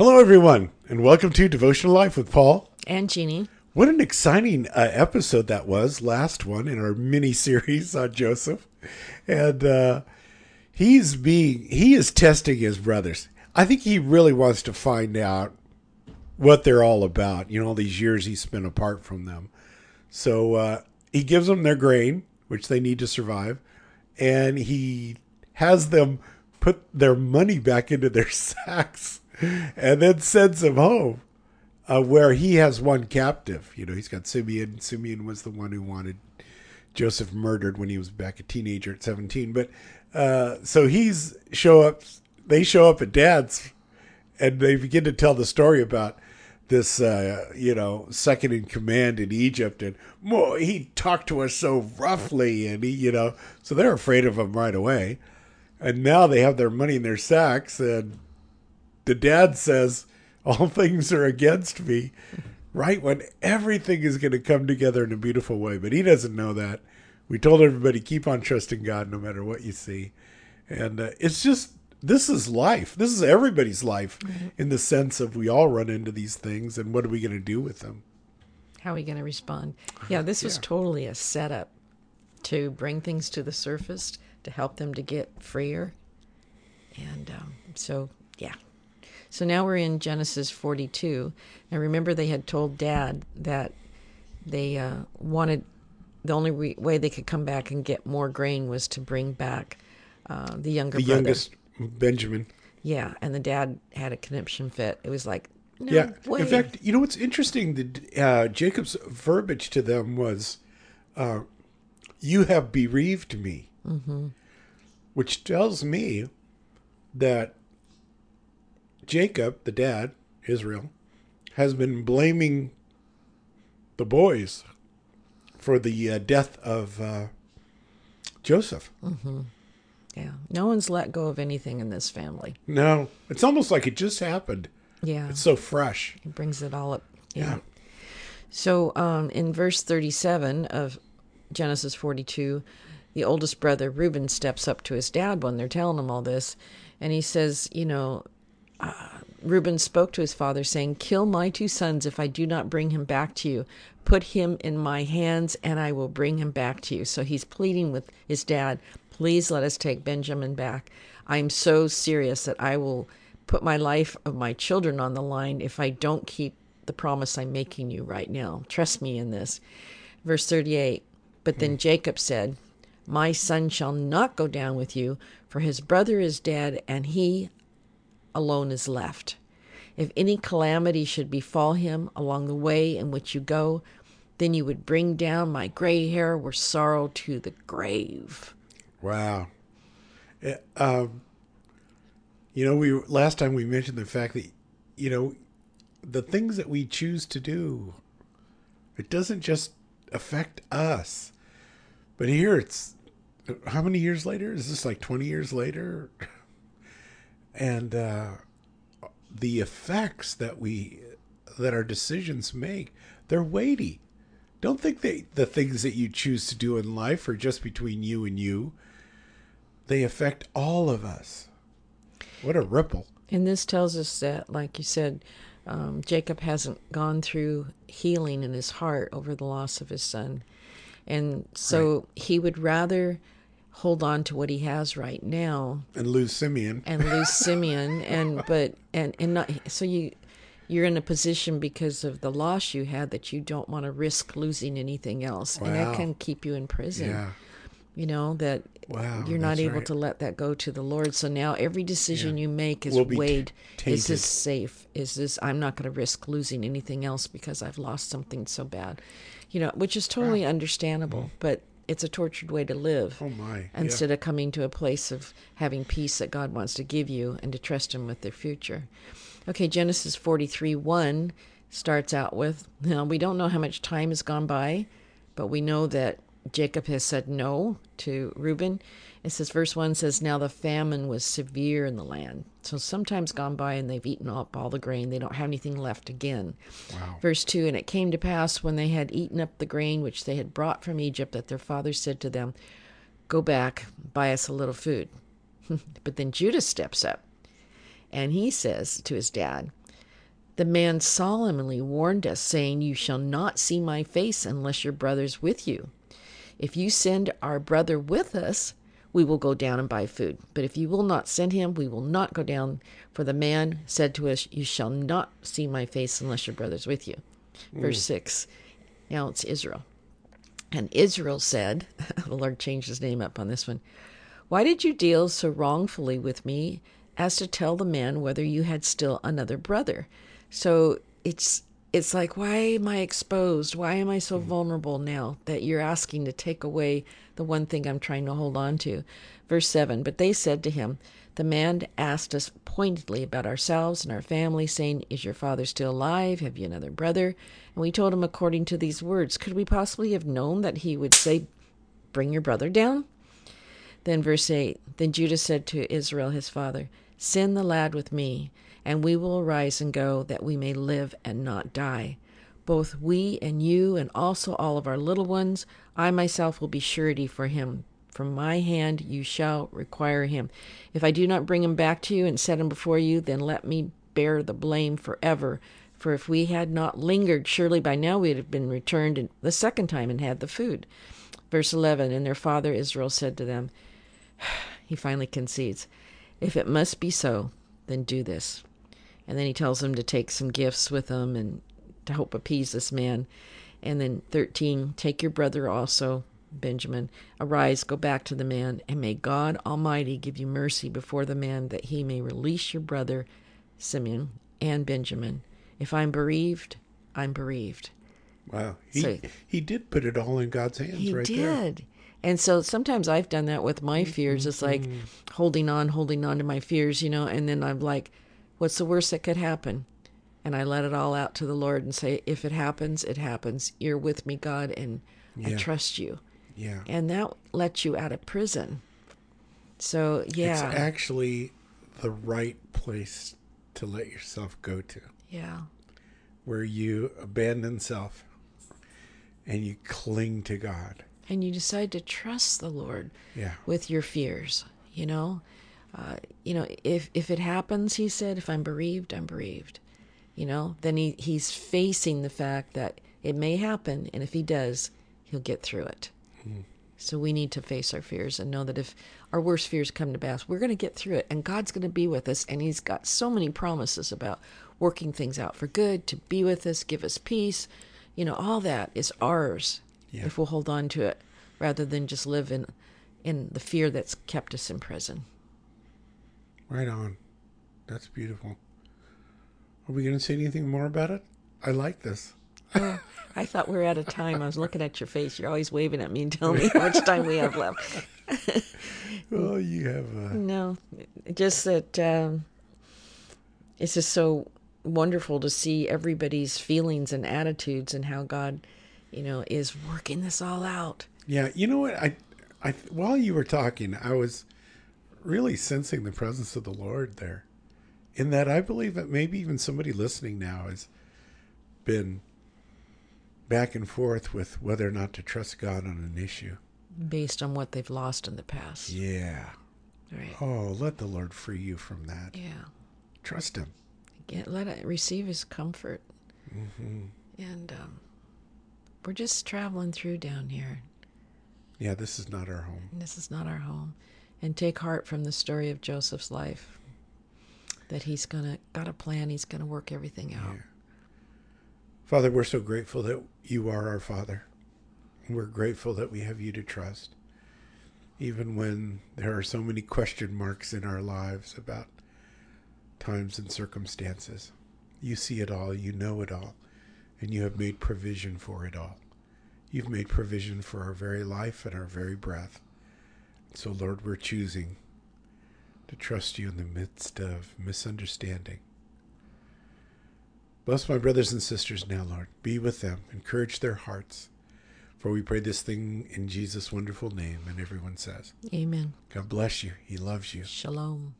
Hello, everyone, and welcome to Devotional Life with Paul. And Jeannie. What an exciting uh, episode that was, last one in our mini series on Joseph. And uh, he's being, he is testing his brothers. I think he really wants to find out what they're all about, you know, all these years he spent apart from them. So uh, he gives them their grain, which they need to survive, and he has them put their money back into their sacks and then sends him home. Uh, where he has one captive, you know, he's got Simeon. Simeon was the one who wanted Joseph murdered when he was back a teenager at seventeen. But uh, so he's show up. They show up at Dad's, and they begin to tell the story about this, uh, you know, second in command in Egypt, and well, he talked to us so roughly, and he, you know, so they're afraid of him right away. And now they have their money in their sacks, and the dad says, "All things are against me." Right when everything is going to come together in a beautiful way, but he doesn't know that. We told everybody keep on trusting God no matter what you see, and uh, it's just this is life. This is everybody's life mm-hmm. in the sense of we all run into these things, and what are we going to do with them? How are we going to respond? Yeah, this was totally a setup to bring things to the surface to help them to get freer, and um, so yeah, so now we're in Genesis 42. Now remember, they had told Dad that they uh, wanted the only re- way they could come back and get more grain was to bring back uh, the younger the brother. youngest Benjamin. Yeah, and the dad had a conniption fit. It was like, no yeah. Way. In fact, you know what's interesting? That uh, Jacob's verbiage to them was, uh, "You have bereaved me," mm-hmm. which tells me that Jacob, the dad, Israel, has been blaming the boys for the uh, death of uh, Joseph. Mm-hmm. Yeah, no one's let go of anything in this family. No, it's almost like it just happened. Yeah, it's so fresh. It brings it all up. Yeah. yeah. So, um, in verse thirty-seven of Genesis forty-two, the oldest brother Reuben steps up to his dad when they're telling him all this, and he says, "You know, uh, Reuben spoke to his father, saying, Kill my two sons if I do not bring him back to you. Put him in my hands, and I will bring him back to you. So he's pleading with his dad, Please let us take Benjamin back. I am so serious that I will put my life of my children on the line if I don't keep the promise I'm making you right now. Trust me in this. Verse 38 But then Jacob said, My son shall not go down with you, for his brother is dead, and he alone is left. If any calamity should befall him along the way in which you go, then you would bring down my gray hair with sorrow to the grave. Wow. It, um, you know, we last time we mentioned the fact that, you know, the things that we choose to do, it doesn't just affect us. But here it's how many years later? Is this like 20 years later? and uh, the effects that we that our decisions make they're weighty. Don't think that the things that you choose to do in life are just between you and you. They affect all of us. What a ripple. And this tells us that like you said um, jacob hasn't gone through healing in his heart over the loss of his son. And so right. he would rather hold on to what he has right now and lose Simeon and lose Simeon and but and and not so you you're in a position because of the loss you had that you don't want to risk losing anything else wow. and that can keep you in prison yeah. you know that wow, you're not able right. to let that go to the lord so now every decision yeah. you make is weighed t- is this safe is this i'm not going to risk losing anything else because i've lost something so bad you know which is totally wow. understandable mm. but it's a tortured way to live. Oh my! Instead yeah. of coming to a place of having peace that God wants to give you and to trust Him with their future. Okay, Genesis forty three one starts out with now we don't know how much time has gone by, but we know that Jacob has said no to Reuben. It says, verse 1 says, Now the famine was severe in the land. So sometimes gone by and they've eaten up all the grain. They don't have anything left again. Wow. Verse 2 And it came to pass when they had eaten up the grain which they had brought from Egypt that their father said to them, Go back, buy us a little food. but then Judah steps up and he says to his dad, The man solemnly warned us, saying, You shall not see my face unless your brother's with you. If you send our brother with us, we will go down and buy food. But if you will not send him, we will not go down. For the man said to us, You shall not see my face unless your brother's with you. Verse 6. Now it's Israel. And Israel said, The Lord changed his name up on this one. Why did you deal so wrongfully with me as to tell the man whether you had still another brother? So it's it's like why am I exposed? Why am I so mm-hmm. vulnerable now that you're asking to take away the one thing I'm trying to hold on to? Verse 7 But they said to him, The man asked us pointedly about ourselves and our family, saying, Is your father still alive? Have you another brother? And we told him according to these words. Could we possibly have known that he would say, Bring your brother down? Then verse 8 Then Judah said to Israel his father, Send the lad with me, and we will arise and go, that we may live and not die. Both we and you, and also all of our little ones, I myself will be surety for him. From my hand you shall require him. If I do not bring him back to you and set him before you, then let me bear the blame forever. For if we had not lingered, surely by now we would have been returned the second time and had the food. Verse 11 And their father Israel said to them, he finally concedes, If it must be so, then do this. And then he tells them to take some gifts with them and to help appease this man. And then 13, take your brother also, Benjamin. Arise, go back to the man, and may God Almighty give you mercy before the man, that he may release your brother, Simeon, and Benjamin. If I'm bereaved, I'm bereaved. Wow. He, So- he did put it all in God's hands He right there. He did. And so sometimes I've done that with my fears. It's like mm-hmm. holding on, holding on to my fears, you know, and then I'm like, what's the worst that could happen? And I let it all out to the Lord and say, if it happens, it happens. You're with me, God, and I trust you. Yeah. And that lets you out of prison. So, yeah. It's yeah. actually the right place to let yourself go to, yeah. where you abandon self and you cling to God. And you decide to trust the Lord. Yeah. with your fears you know uh, you know if if it happens he said if i'm bereaved i'm bereaved you know then he he's facing the fact that it may happen and if he does he'll get through it so we need to face our fears and know that if our worst fears come to pass we're going to get through it and god's going to be with us and he's got so many promises about working things out for good to be with us give us peace you know all that is ours Yeah. if we'll hold on to it rather than just live in in the fear that's kept us in prison. Right on. That's beautiful. Are we going to say anything more about it? I like this. I thought we were out of time. I was looking at your face. You're always waving at me and telling me how much time we have left. well, you have. Uh, No, just that um, it's just so wonderful to see everybody's feelings and attitudes and how God, you know, is working this all out. yeah, you know what? I, I, while you were talking, I was really sensing the presence of the Lord there. In that, I believe that maybe even somebody listening now has been back and forth with whether or not to trust God on an issue. Based on what they've lost in the past. Yeah. Right. Oh, let the Lord free you from that. Yeah. Trust Him. Get, let it receive his comfort. Mm-hmm. And um, we're just traveling through down here. Yeah, this is not our home. This is not our home. And take heart from the story of Joseph's life. That he's gonna got a plan, he's gonna work everything out. Yeah. Father, we're so grateful that you are our Father. We're grateful that we have you to trust, even when there are so many question marks in our lives about times and circumstances. You see it all, you know it all, and you have made provision for it all. You've made provision for our very life and our very breath. So, Lord, we're choosing to trust you in the midst of misunderstanding. Bless my brothers and sisters now, Lord. Be with them. Encourage their hearts. For we pray this thing in Jesus' wonderful name. And everyone says, Amen. God bless you. He loves you. Shalom.